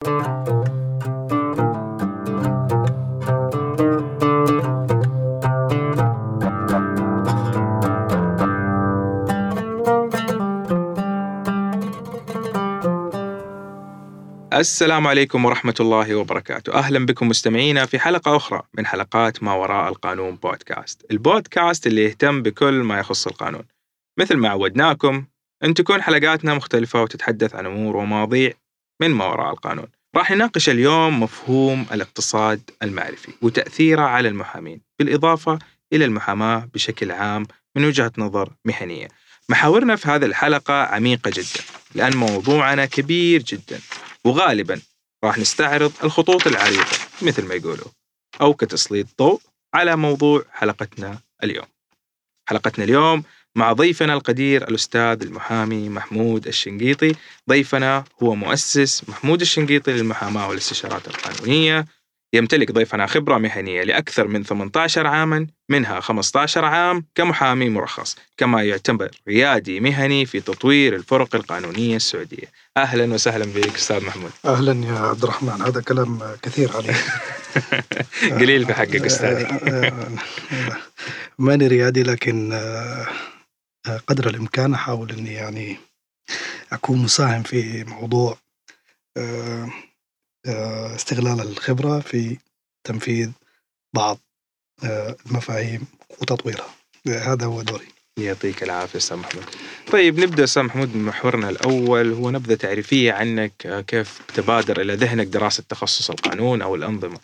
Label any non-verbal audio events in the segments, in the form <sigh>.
السلام عليكم ورحمة الله وبركاته. أهلا بكم مستمعينا في حلقة أخرى من حلقات ما وراء القانون بودكاست. البودكاست اللي يهتم بكل ما يخص القانون. مثل ما عودناكم أن تكون حلقاتنا مختلفة وتتحدث عن أمور ومواضيع من ما وراء القانون. راح نناقش اليوم مفهوم الاقتصاد المعرفي وتأثيره على المحامين بالإضافة إلى المحاماة بشكل عام من وجهة نظر مهنية. محاورنا في هذه الحلقة عميقة جدا لأن موضوعنا كبير جدا وغالبا راح نستعرض الخطوط العريضة مثل ما يقولوا أو كتسليط ضوء على موضوع حلقتنا اليوم. حلقتنا اليوم مع ضيفنا القدير الأستاذ المحامي محمود الشنقيطي. ضيفنا هو مؤسس محمود الشنقيطي للمحاماة والاستشارات القانونية. يمتلك ضيفنا خبرة مهنية لأكثر من 18 عاما منها 15 عام كمحامي مرخص كما يعتبر ريادي مهني في تطوير الفرق القانونية السعودية. أهلا وسهلا بك أستاذ محمود. أهلا يا عبد الرحمن. هذا كلام كثير علي <laughs> قليل في حقك أستاذي <laughs> ماني ريادي لكن قدر الإمكان أحاول أني يعني أكون مساهم في موضوع استغلال الخبرة في تنفيذ بعض المفاهيم وتطويرها. هذا هو دوري. يعطيك العافية أستاذ محمود. طيب نبدأ أستاذ محمود من محورنا الأول. هو نبذة تعريفية عنك كيف تبادر إلى ذهنك دراسة تخصص القانون أو الأنظمة؟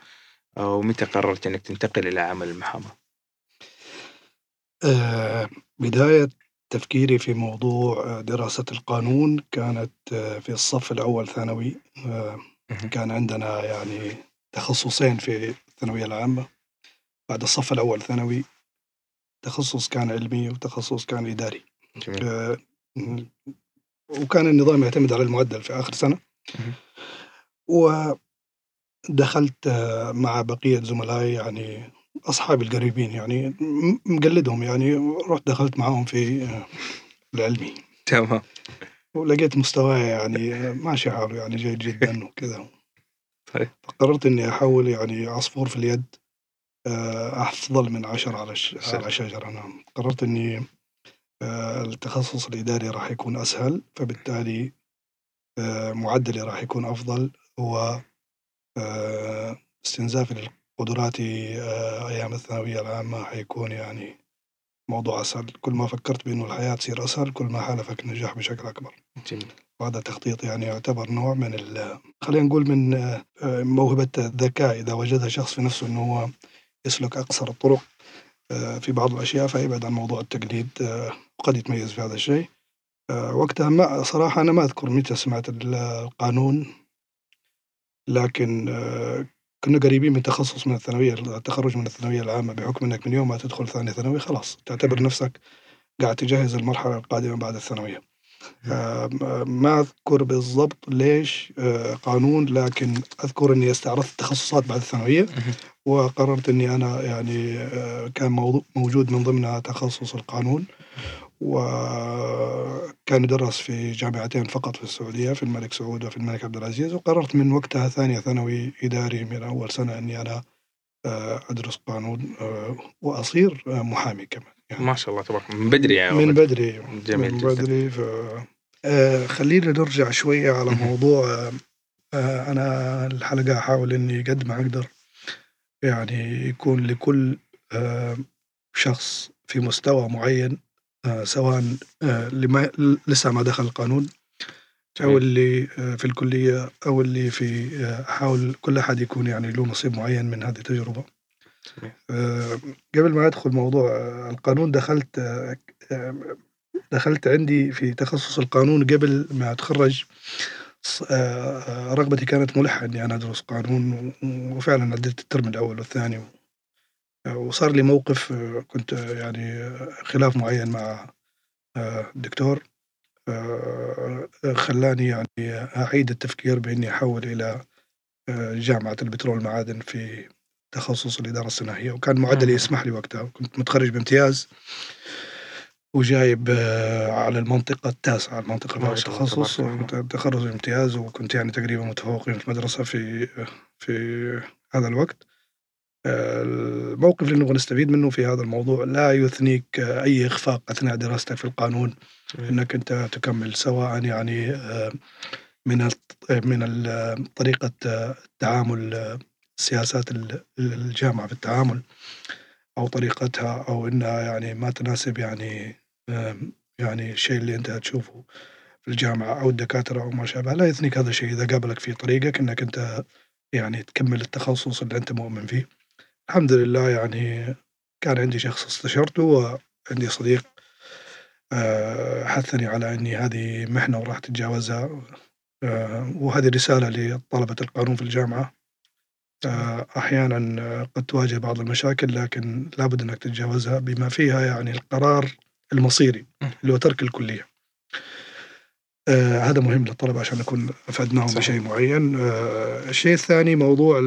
ومتى قررت أنك تنتقل إلى عمل المحاماة؟ آه بداية تفكيري في موضوع دراسة القانون كانت في الصف الأول ثانوي كان عندنا يعني تخصصين في الثانوية العامة. بعد الصف الأول ثانوي تخصص كان علمي وتخصص كان إداري. جميل. آه وكان النظام يعتمد على المعدل في آخر سنة. ودخلت مع بقية زملائي يعني أصحابي القريبين يعني مقلدهم يعني رحت دخلت معاهم في العلمي. تمام. ولقيت مستواي يعني ماشي حاله يعني جيد جدا <laughs> وكذا. طيب. فقررت إني أحول يعني عصفور في اليد أفضل من عشرة على على شجرة نعم. قررت إني التخصص الإداري راح يكون أسهل فبالتالي معدلي راح يكون أفضل و استنزافي لقدراتي أيام الثانوية العامة حيكون يعني موضوع أسهل. كل ما فكرت بأنه الحياة تصير أسهل كل ما حالفك النجاح بشكل أكبر. جميل. وهذا تخطيط يعني يعتبر نوع من خلينا نقول من موهبة الذكاء. إذا وجدها شخص في نفسه أنه هو يسلك أقصر الطرق في بعض الأشياء فيبعد عن موضوع التقليد وقد يتميز في هذا الشيء. وقتها ما صراحة أنا ما أذكر متى سمعت القانون. لكن كنا قريبين من تخصص من الثانوية التخرج من الثانوية العامة بحكم أنك من يوم ما تدخل ثانية ثانوي خلاص تعتبر نفسك قاعد تجهز المرحلة القادمة بعد الثانوية. ما أذكر بالضبط ليش قانون لكن أذكر أني استعرضت التخصصات بعد الثانوية وقررت أني أنا يعني كان موجود من ضمنها تخصص القانون. وكان يدرس في جامعتين فقط في السعودية في الملك سعود وفي الملك عبد العزيز وقررت من وقتها ثانية ثانوي إداري من أول سنة أني أنا أدرس قانون وأصير محامي كمان يعني. ما شاء الله تبارك من بدري يعني من بدري جميل من بدري. ف... آه خلينا نرجع شوية على <laughs> موضوع آه أنا الحلقة أحاول إني قد ما أقدر يعني يكون لكل آه شخص في مستوى معين آه سواء آه لما لسه ما دخل القانون أو اللي في الكلية أو اللي في أحاول كل أحد يكون يعني له نصيب معين من هذه التجربة. قبل ما أدخل موضوع القانون دخلت دخلت عندي في تخصص القانون قبل ما أتخرج. رغبتي كانت ملحة إني أنا أدرس قانون وفعلا عديت الترم الأول والثاني وصار لي موقف كنت يعني خلاف معين مع الدكتور خلاني يعني أعيد التفكير بإني أحول إلى جامعة البترول والمعادن في تخصص الإدارة الصناعية. وكان معدلي يسمح لي وقتها. كنت متخرج بامتياز وجايب آه، على المنطقة التاسعة المنطقة الله، التخصص. تخرج امتياز وكنت يعني تقريبا متفوقين في المدرسة في في هذا الوقت. آه، الموقف اللي نبغى نستفيد منه في هذا الموضوع لا يثنيك أي إخفاق أثناء دراستك في القانون. إنك أنت تكمل سواء يعني من من طريقة التعامل سياسات ال- الجامعة في التعامل أو طريقتها أو انها يعني ما تناسب يعني يعني الشيء اللي أنت تشوفه في الجامعة أو الدكاترة أو ما شابه. لا يثنيك هذا الشيء إذا قابلك في طريقك إنك أنت يعني تكمل التخصص اللي أنت مؤمن فيه. الحمد لله يعني كان عندي شخص استشرته وعندي صديق آه، حثني على إني هذه محنة وراح تتجاوزها آه، وهذه رسالة لطلبة القانون في الجامعة آه، أحيانا آه، قد تواجه بعض المشاكل لكن لابد إنك تتجاوزها بما فيها يعني القرار المصيري اللي هو ترك الكلية. آه، هذا مهم للطلبة عشان نكون أفدناهم صحيح. بشيء معين. آه، الشيء الثاني موضوع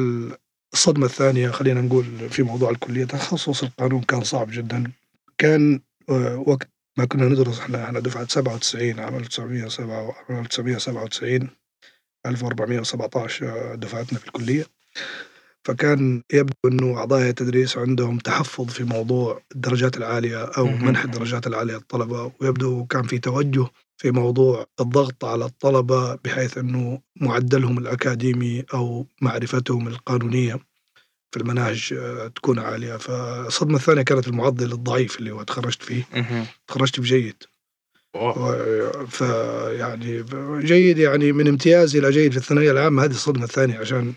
الصدمة الثانية خلينا نقول في موضوع الكلية تخصص القانون كان صعب جدا. كان آه، وقت ما كنا ندرس إحنا إحنا دفعة 97 عام 1997 1997 1417 آه، دفعتنا في الكلية فكان يبدو إنه أعضاء التدريس عندهم تحفظ في موضوع الدرجات العالية أو. منح الدرجات العالية للطلبة ويبدو كان في توجه في موضوع الضغط على الطلبة بحيث إنه معدلهم الأكاديمي أو معرفتهم القانونية في المناهج آه، تكون عالية فالصدمه الثانية كانت المعدل الضعيف اللي هو تخرجت فيه. تخرجت بجيد. فيعني جيد يعني من امتياز إلى جيد في الثانوية العامة هذه الصدمة الثانية عشان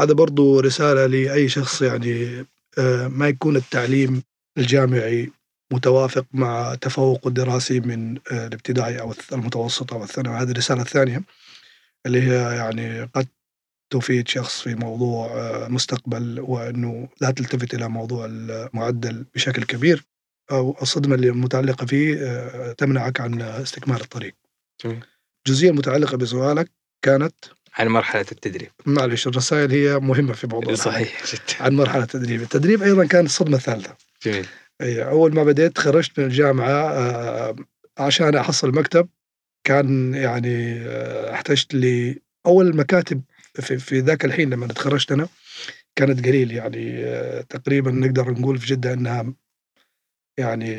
هذا برضو رسالة لأي شخص يعني آه، ما يكون التعليم الجامعي متوافق مع تفوقه الدراسي من آه، الابتدائي أو المتوسط أو الثانوي هذه الرسالة الثانية اللي هي يعني قد تفيد شخص في موضوع آه، مستقبل وأنه لا تلتفت إلى موضوع المعدل بشكل كبير أو الصدمة اللي متعلقة فيه آه، تمنعك عن استكمال الطريق. جميل. الجزئيه المتعلقه بسؤالك كانت عن مرحلة التدريب معلش الرسائل هي مهمة في موضوع. صحيح جدا عن مرحلة التدريب، التدريب أيضا كان الصدمة الثالثة. جميل أول ما بديت خرجت من الجامعة آه، عشان أحصل مكتب كان يعني آه، احتجت لي أول المكاتب في, في ذاك الحين لما تخرجت أنا كانت قليل يعني آه، تقريبا نقدر نقول في جدة إنها يعني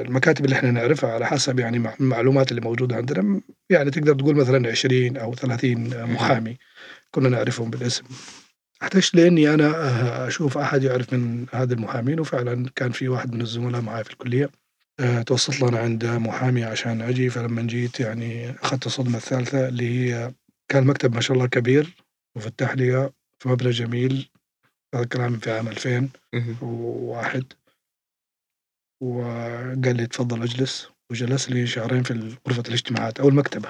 المكاتب اللي إحنا نعرفها على حسب يعني مع- المعلومات اللي موجودة عندنا يعني تقدر تقول مثلا 20 أو 30 محامي كنا نعرفهم بالاسم. احتجت لأني أنا آه، أشوف أحد يعرف من هذه المحامين وفعلا كان في واحد من الزملاء معي في الكلية. آه، توسط لنا عند محامي عشان أجي فلما جيت يعني أخذت الصدمة الثالثة اللي هي كان المكتب ما شاء الله كبير وفتح لي في مبنى جميل. هذا الكلام في عام 2001 وقال لي تفضل أجلس. وجلس لي شهرين في غرفة الاجتماعات أو المكتبة.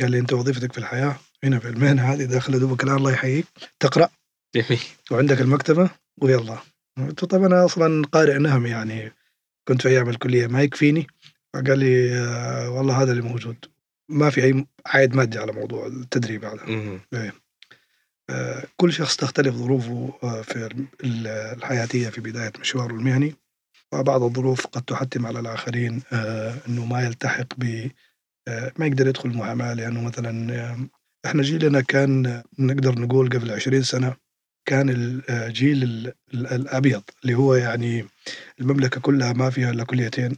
قال لي أنت وظيفتك في الحياة هنا في المهنه هذه داخل دوبك الآن الله يحييك. تقرأ. جميل. وعندك المكتبة ويلا. طيب أنا أصلا قارئ نهم يعني. كنت في أيام الكلية ما يكفيني. فقال لي آه، والله هذا اللي موجود. ما في أي عائد مادي على موضوع التدريب هذا. مهم. آه، كل شخص تختلف ظروفه آه، في ال- الحياتية في بداية مشواره المهني. وبعض الظروف قد تحتم على الآخرين آه، إنه ما يلتحق ب ما يقدر يدخل المحاماه لأنه مثلا إحنا جيلنا كان نقدر نقول قبل 20 سنة كان الجيل ال- ال- الأبيض اللي هو يعني المملكة كلها ما فيها إلا كليتين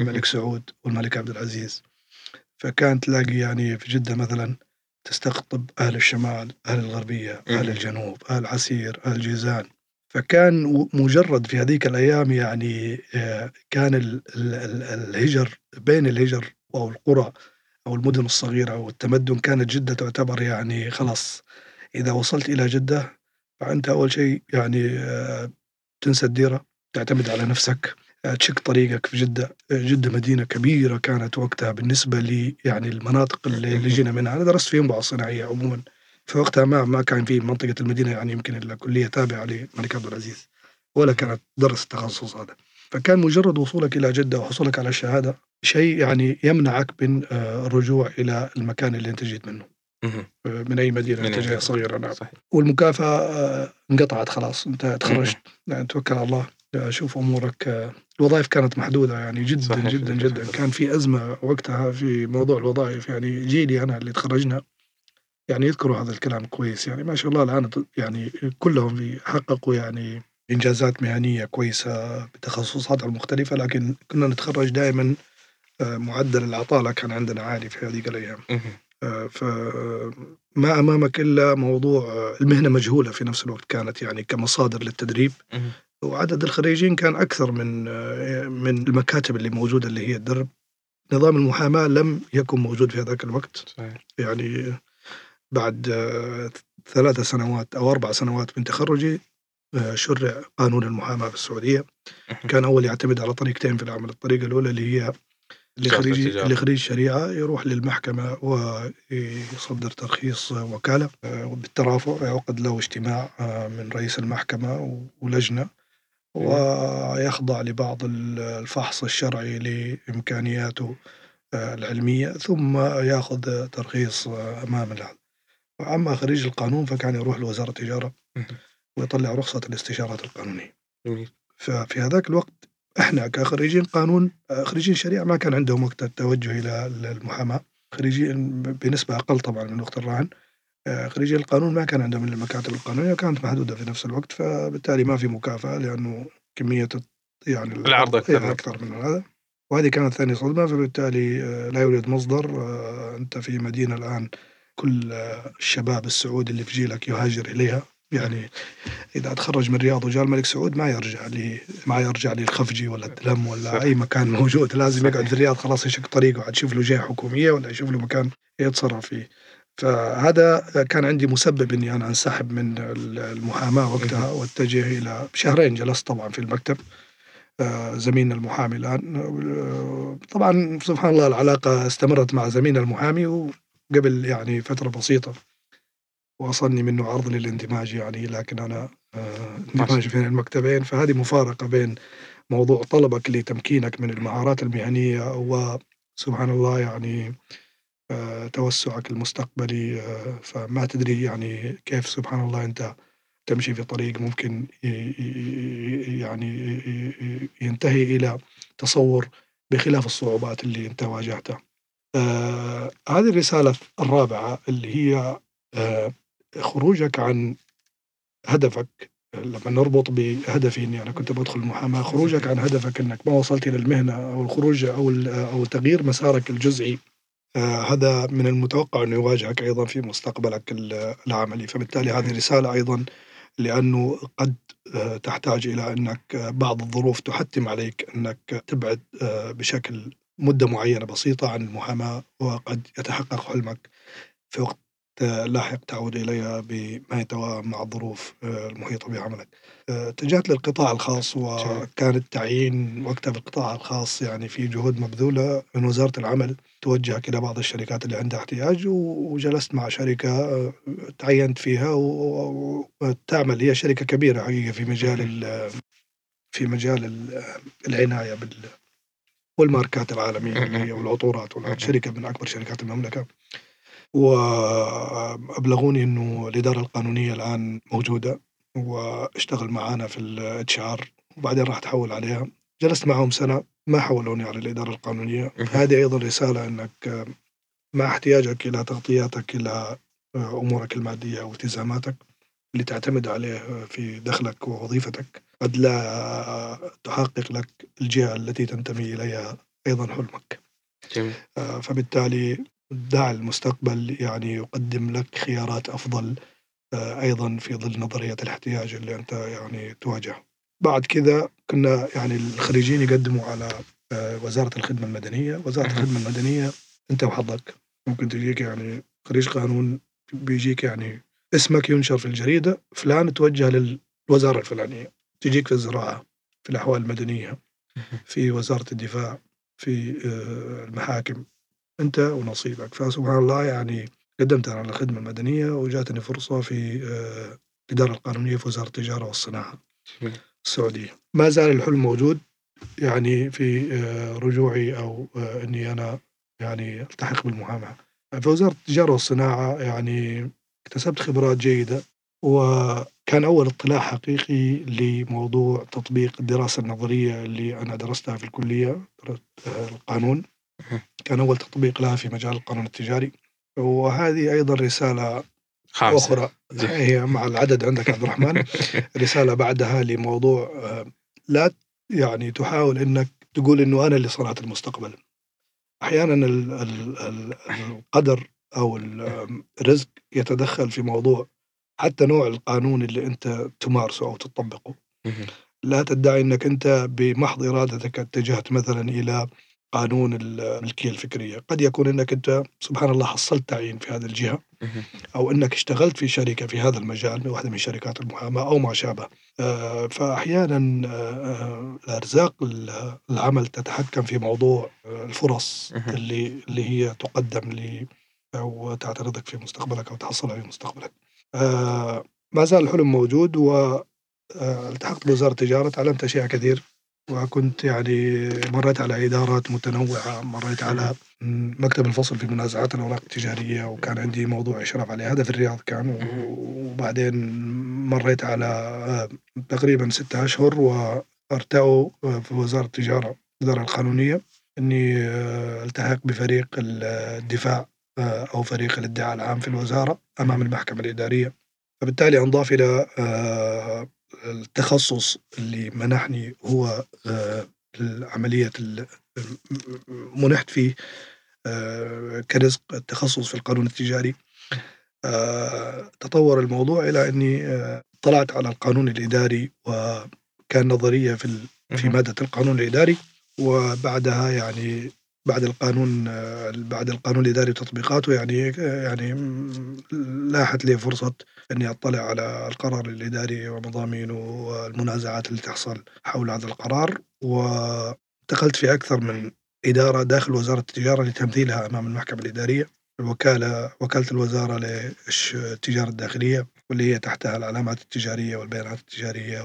الملك سعود والملك عبد العزيز. فكان تلاقي يعني في جدة مثلا تستقطب أهل الشمال، أهل الغربية، أهل. الجنوب، أهل عسير، أهل جيزان. فكان مجرد في هذيك الأيام يعني آه، كان ال- ال- ال- الهجر بين الهجر أو القرى أو المدن الصغيرة والتمدن كانت جدة تعتبر يعني خلاص. إذا وصلت إلى جدة فأنت أول شيء يعني آه، تنسى الديرة تعتمد على نفسك آه، تشق طريقك في جدة. آه، جدة مدينة كبيرة كانت وقتها بالنسبة لي يعني المناطق اللي اللي جينا منها. أنا درست في منبع الصناعيه عموما. في وقتها ما ما كان في منطقة المدينة يعني يمكن إلا كلية تابعة للملك عبد العزيز ولا كانت درس التخصص هذا. فكان مجرد وصولك إلى جدة وحصولك على الشهادة شيء يعني يمنعك من آه، الرجوع إلى المكان اللي أنت جيت منه. آه، من أي مدينة من انت أي جاي. صغيره نعم. صحيح. والمكافأة آه، انقطعت خلاص. أنت تخرجت. يعني توكل على الله. شوف أمورك آه، الوظائف كانت محدودة يعني جدا صحيح. جدا جدا كان في أزمة وقتها في موضوع الوظائف. يعني جيلي أنا اللي تخرجنا يعني يذكروا هذا الكلام كويس. يعني ما شاء الله الآن يعني كلهم حققوا يعني إنجازات مهنية كويسة بتخصصات المختلفة لكن كنا نتخرج دائما آه، معدل العطالة كان عندنا عالي في هذه الأيام. آه، فما أمامك إلا موضوع آه، المهنة مجهولة في نفس الوقت كانت يعني كمصادر للتدريب. وعدد الخريجين كان أكثر من من المكاتب اللي موجودة اللي هي الدرب. نظام المحاماة لم يكن موجود في هذاك الوقت. صحيح. يعني بعد ثلاثة سنوات أو أربع سنوات من تخرجي شرع قانون المحاماة في السعودية. كان أول يعتمد على طريقتين في العمل الطريقة الأولى اللي هي اللي خريج اللي خريج شريعة يروح للمحكمة ويصدر ترخيص وكالة بالترافع يعقد له اجتماع من رئيس المحكمة ولجنة ويخضع لبعض الفحص الشرعي لإمكانياته العلمية ثم ياخذ ترخيص أمام الهذا أما خريج القانون فكان يروح لوزارة التجارة. ويطلع رخصة الاستشارات القانونية. ففي هذاك الوقت إحنا كخريجين قانون خريجين شريعة ما كان عندهم وقت التوجه إلى المحاماة. خريجين بنسبة أقل طبعا من وقت الراهن. خريجي القانون ما كان عندهم المكاتب القانونية كانت محدودة في نفس الوقت فبالتالي ما في مكافأة لأنه كمية يعني العرض أكثر, يعني أكثر من هذا. وهذه كانت ثاني صدمة فبالتالي لا يوجد مصدر. أنت في مدينة الآن كل الشباب السعودي اللي في جيلك يهاجر إليها. يعني إذا تخرج من الرياض وجاء الملك سعود ما يرجع لي ما يرجع لي الخفجي ولا الدلم ولا أي مكان موجود. لازم يقعد في الرياض خلاص يشق طريقه عاد يشوف له جهة حكومية ولا يشوف له مكان يتصرف فيه. فهذا كان عندي مسبب إني أنا أنسحب من المحاماة وقتها واتجه إلى شهرين جلست طبعا في المكتب. آه، زميلنا المحامي الآن. آه، طبعا سبحان الله العلاقة استمرت مع زميلنا المحامي وقبل يعني فترة بسيطة. وصلني منه عرض للإندماج يعني لكن أنا آه، إندماج بين المكتبين. فهذه مفارقة بين موضوع طلبك لتمكينك من المهارات المهنية وسبحان الله يعني آه، توسعك المستقبلي آه، فما تدري يعني كيف سبحان الله أنت تمشي في طريق ممكن يعني ينتهي إلى تصور بخلاف الصعوبات اللي أنت واجهتها. هذه الرسالة الرابعة اللي هي خروجك عن هدفك لما نربط بهدفي اني أنا كنت بدخل المحاماة خروجك عن هدفك إنك ما وصلت إلى المهنة أو الخروج أو أو تغيير مسارك الجزئي. آه هذا من المتوقع إنه يواجهك أيضا في مستقبلك العملي. فبالتالي هذه رسالة أيضا لأنه قد آه تحتاج إلى إنك بعض الظروف تحتم عليك إنك تبعد آه بشكل مدة معينة بسيطة عن المحاماة وقد يتحقق حلمك في وقت لاحق تعود إليها بما يتوائم مع الظروف آه، المحيطة بعملك. آه، اتجهت للقطاع الخاص وكان التعيين وقتها في القطاع الخاص يعني في جهود مبذولة من وزارة العمل توجهك إلى بعض الشركات اللي عندها احتياج وجلست مع شركة آه، تعينت فيها وتعمل. هي شركة كبيرة حقيقة في مجال في مجال العناية بال والماركات العالمية والعطورات شركة من أكبر شركات المملكة. وأبلغوني إنه الإدارة القانونية الآن موجودة واشتغل معانا في ال HR وبعدين راح تحول عليها. جلست معهم سنة ما حولوني على الإدارة القانونية. هذه أيضا رسالة أنك مع احتياجك إلى تغطياتك إلى أمورك المادية والتزاماتك اللي تعتمد عليه في دخلك ووظيفتك. قد لا تحقق لك الجهة التي تنتمي إليها أيضا حلمك. جميل. آه، فبالتالي دع المستقبل يعني يقدم لك خيارات أفضل آه، أيضا في ظل نظرية الاحتياج اللي أنت يعني تواجهه. بعد كذا كنا يعني الخريجين يقدموا على آه، وزارة الخدمة المدنية. وزارة الخدمة المدنية أنت وحظك. ممكن تجيك يعني خريج قانون بيجيك يعني اسمك ينشر في الجريدة. فلان توجه للوزارة الفلانية. تجيك في الزراعة في الأحوال المدنية في وزارة الدفاع في آه، المحاكم. أنت ونصيبك. فسبحان الله يعني قدمت أنا على الخدمة المدنية وجاتني فرصة في آه، الإدارة القانونية في وزارة التجارة والصناعة السعودية. ما زال الحلم موجود يعني في آه، رجوعي أو آه، أني أنا يعني ألتحق بالمحاماة. في وزارة التجارة والصناعة يعني اكتسبت خبرات جيدة وكان أول اطلاع حقيقي لموضوع تطبيق الدراسة النظرية اللي أنا درستها في الكلية القانون. كان أول تطبيق لها في مجال القانون التجاري. وهذه أيضا رسالة خامسة. أخرى. هي مع العدد عندك عبد الرحمن. <laughs> رسالة بعدها لموضوع آه، لا يعني تحاول أنك تقول أنه أنا اللي صنعت المستقبل. أحيانا القدر أو الرزق يتدخل في موضوع حتى نوع القانون اللي أنت تمارسه أو تطبقه. لا تدعي أنك أنت بمحض إرادتك اتجهت مثلا إلى قانون الملكية الفكرية، قد يكون إنك أنت سبحان الله حصلت تعيين في هذه الجهة أو إنك اشتغلت في شركة في هذا المجال واحدة من شركات المحاماة أو ما شابه. آه، فاحيانا آه، الأرزاق العمل تتحكم في موضوع الفرص اللي اللي هي تقدم ل أو تعترضك في مستقبلك أو تحصلها في مستقبلك. آه، ما زال الحلم موجود و التحقت بوزارة التجارة تعلمت أشياء كثير وكنت يعني مريت على إدارات متنوعة مريت على مكتب الفصل في منازعات الأوراق التجارية وكان عندي موضوع إشراف عليه. هذا في الرياض كان وبعدين مريت على تقريبا ستة أشهر وأرتأوا آه، في وزارة التجارة الإدارة القانونية آه، التحق بفريق الدفاع أو فريق الإدعاء العام في الوزارة أمام المحكمة الإدارية. فبالتالي انضاف إلى التخصص اللي منحني هو آه، عملية منحت فيه آه، كرزق التخصص في القانون التجاري. آه، تطور الموضوع إلى أني طلعت على القانون الإداري وكان نظرية في في مادة القانون الإداري وبعدها يعني بعد القانون بعد القانون الإداري وتطبيقاته يعني يعني لاحت لي فرصة إني أطلع على القرار الإداري ومضامينه والمنازعات اللي تحصل حول هذا القرار. وانتقلت في أكثر من إدارة داخل وزارة التجارة لتمثيلها أمام المحكمة الإدارية. الوكاله وكالة الوزارة للتجاره الداخلية واللي هي تحتها العلامات التجارية والبيانات التجارية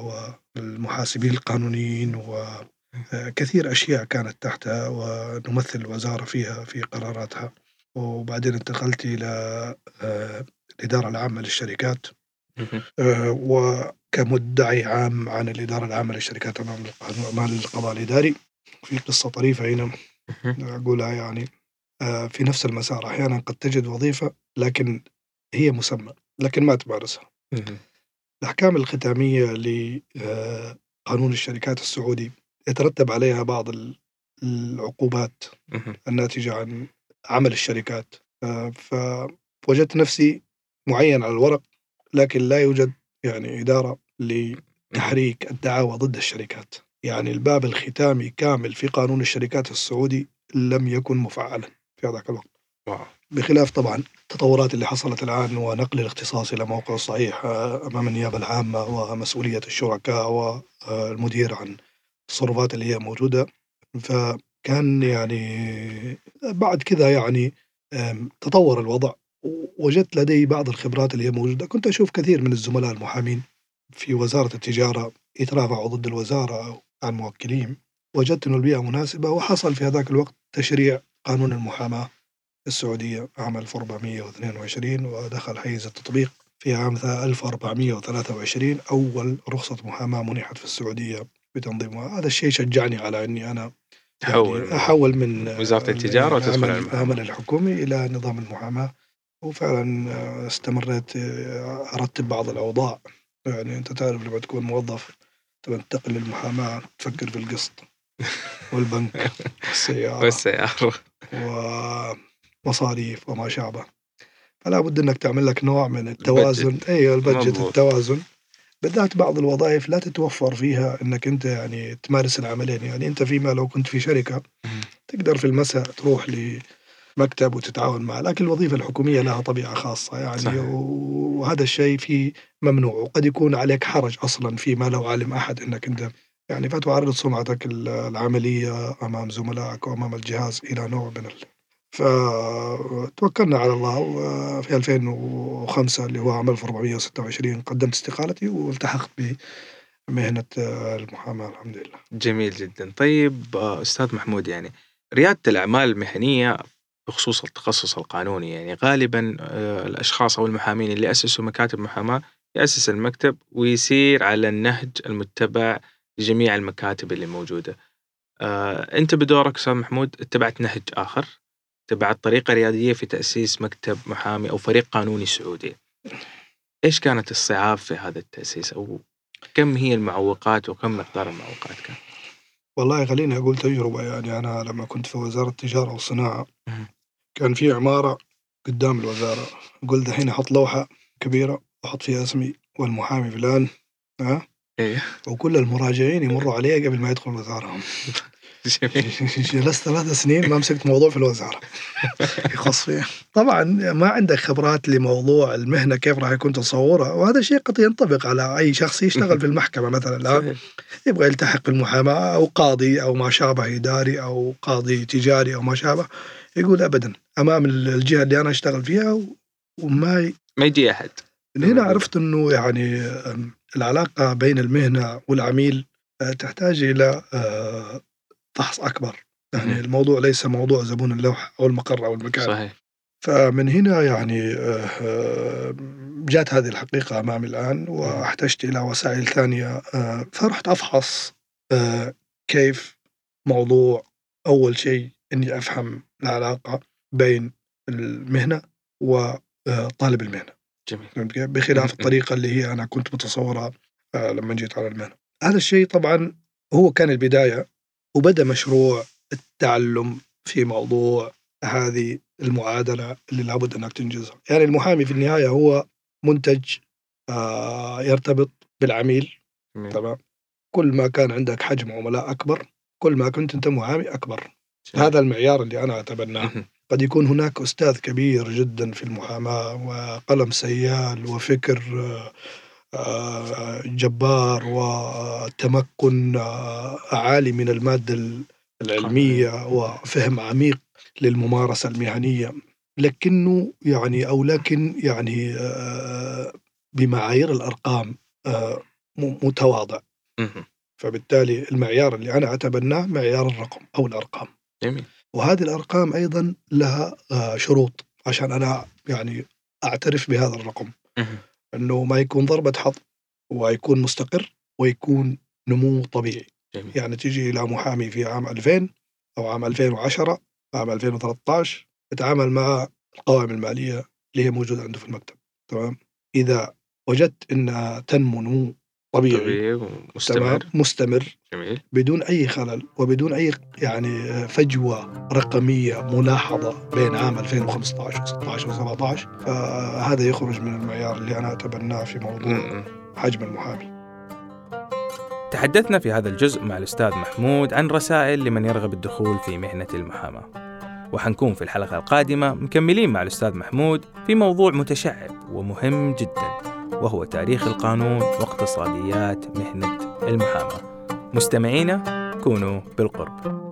والمحاسبين القانونيين و كثير أشياء كانت تحتها ونمثل الوزارة فيها في قراراتها. وبعدين انتقلت إلى آه، الإدارة العامة للشركات. آه، وكمدعي عام عن الإدارة العامة للشركات أمام أمام القضاء الإداري. في قصة طريفة هنا. أقولها يعني آه، في نفس المسار. أحيانا قد تجد وظيفة لكن هي مسمى لكن ما تمارسها. الأحكام الختامية لقانون الشركات السعودي يترتب عليها بعض العقوبات الناتجة عن عمل الشركات. آه، فوجدت نفسي معين على الورق لكن لا يوجد يعني إدارة لتحريك الدعاوى ضد الشركات. يعني الباب الختامي كامل في قانون الشركات السعودي لم يكن مفعلا في هذاك الوقت. واو. بخلاف طبعا التطورات اللي حصلت الآن ونقل الاختصاص إلى موقع الصحيح آه، أمام النيابة العامة ومسؤولية الشركاء والمدير عن التصرفات اللي هي موجودة. فكان يعني بعد كذا يعني تطور الوضع وجدت لدي بعض الخبرات اللي هي موجودة. كنت أشوف كثير من الزملاء المحامين في وزارة التجارة يترافعوا ضد الوزارة أو عن موكلين. وجدت أن البيئة مناسبة وحصل في هذاك الوقت تشريع قانون المحاماة السعودية عام 1422 ودخل حيز التطبيق في عام 1423 أول رخصة محاماة منحت في السعودية بتنظيمها هذا الشيء شجعني على إني أنا تحول يعني أحول من وزارة التجارة وتدخل العمل. الحكومي إلى نظام المحاماة. وفعلا استمريت ارتب بعض الأوضاع. يعني أنت تعرف لما تكون موظف تنتقل للمحاماة تفكر في القسط <laughs> والبنك والسيارة والسيارة. ومصاريف وما شابه. فلا بد إنك تعمل لك نوع من التوازن. أيوه البجت التوازن. بالذات بعض الوظائف لا تتوفر فيها إنك أنت يعني تمارس العملين. يعني أنت فيما لو كنت في شركة تقدر في المساء تروح لمكتب وتتعاون معه لكن الوظيفة الحكومية لها طبيعة خاصة يعني صحيح. وهذا الشيء فيه ممنوع وقد يكون عليك حرج أصلا فيما لو علم أحد إنك أنت يعني فتعرض سمعتك العملية أمام زملائك وأمام الجهاز إلى نوع من فتوكلنا على الله وفي 2005 اللي هو عام 1426 قدمت استقالتي والتحقت بمهنة المحاماة الحمد لله. جميل جدا. طيب أستاذ محمود يعني ريادة الأعمال المهنية بخصوص التخصص القانوني يعني غالبا الأشخاص أو المحامين اللي أسسوا مكاتب محاماة يأسس المكتب ويسير على النهج المتبع لجميع المكاتب اللي موجودة. آه، أنت بدورك أستاذ محمود اتبعت نهج آخر؟ اتبعت طريقة ريادية في تأسيس مكتب محامي أو فريق قانوني سعودي. إيش كانت الصعاب في هذا التأسيس؟ أو كم هي المعوقات وكم مقدار المعوقات كان؟ والله خليني أقول تجربة. يعني أنا لما كنت في وزارة التجارة والصناعة. كان في عمارة قدام الوزارة. قلت الحين أحط لوحة كبيرة أحط فيها اسمي والمحامي فلان ها؟ إيه. وكل المراجعين يمروا علي قبل ما يدخل الوزارة جميل <laughs> جلست <laughs> ثلاث سنين ما مسكت موضوع في الوزارة. <laughs> يخص فيه طبعا ما عندك خبرات لموضوع المهنة كيف راح يكون تصورها. وهذا الشيء قد ينطبق على أي شخص يشتغل <laughs> في المحكمة مثلا. صحيح. يبغى يلتحق بالمحاماة أو قاضي أو ما شابه إداري أو قاضي تجاري أو ما شابه. يقول أبدا أمام الجهة اللي أنا أشتغل فيها وما ي... ما يجي أحد. من هنا عرفت أنه يعني أم، العلاقة بين المهنة والعميل آه، تحتاج إلى آه، فحص أكبر. يعني مهم. الموضوع ليس موضوع زبون اللوحة أو المقر أو المكان. صحيح. فمن هنا يعني آه، آه، جات هذه الحقيقة أمامي الآن واحتجت إلى وسائل ثانية آه، فرحت أفحص كيف موضوع أول شيء إني أفهم العلاقة بين المهنة وطالب المهنة. جميل؟ بخلاف الطريقة اللي هي أنا كنت متصورها لما جيت على المهنة. هذا الشيء طبعا هو كان البداية وبدأ مشروع التعلم في موضوع هذه المعادلة اللي لابد أنك تنجزها يعني المحامي في النهاية هو منتج آه، يرتبط بالعميل. تمام كل ما كان عندك حجم عملاء أكبر كل ما كنت أنت محامي أكبر جميل. هذا المعيار اللي أنا أتبناه. قد يكون هناك أستاذ كبير جدا في المحاماة وقلم سيال وفكر آه، جبار وتمكن آه، عالي من المادة العلمية وفهم عميق للممارسة المهنية. لكنه يعني أو لكن يعني آه، بمعايير الأرقام آه، متواضع. فبالتالي المعيار اللي أنا أتبناه معيار الرقم أو الأرقام. جميل. وهذه الأرقام أيضا لها آه، شروط عشان أنا يعني أعترف بهذا الرقم. إنه ما يكون ضربة حظ ويكون مستقر ويكون نمو طبيعي. جميل. يعني تيجي إلى محامي في عام 2000 أو عام 2010 عام 2013 يتعامل مع القوائم المالية اللي هي موجودة عنده في المكتب. تمام؟ إذا وجدت إنها تنمو نمو طبيعي. طبيعي ومستمر. مستمر. جميل. بدون أي خلل وبدون أي يعني فجوة رقمية ملاحظة بين عام 2015 و16 و17 فهذا يخرج من المعيار اللي أنا أتبناه في موضوع مم. حجم المحامي. تحدثنا في هذا الجزء مع الأستاذ محمود عن رسائل لمن يرغب الدخول في مهنة المحاماة. وحنكون في الحلقة القادمة مكملين مع الأستاذ محمود في موضوع متشعب ومهم جدا. وهو تاريخ القانون واقتصاديات مهنة المحاماة. مستمعينا كونوا بالقرب.